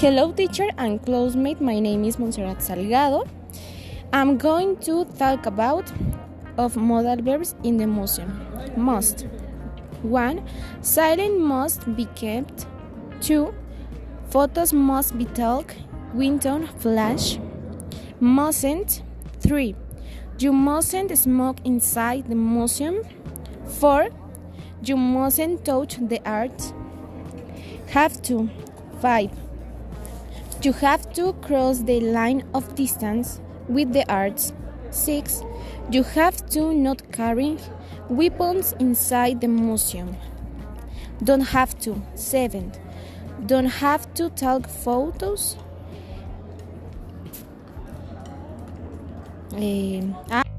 Hello, teacher and classmate. My name is Montserrat Salgado. I'm going to talk about of modal verbs in the museum. Must. 1. Silent must be kept. 2. Photos must be taken. Window flash. Mustn't. 3. You mustn't smoke inside the museum. 4. You mustn't touch the art. Have to. 5. You have to cross the line of distance with the arts. 6. You have to not carry weapons inside the museum. Don't have to. 7. Don't have to take photos. Ah.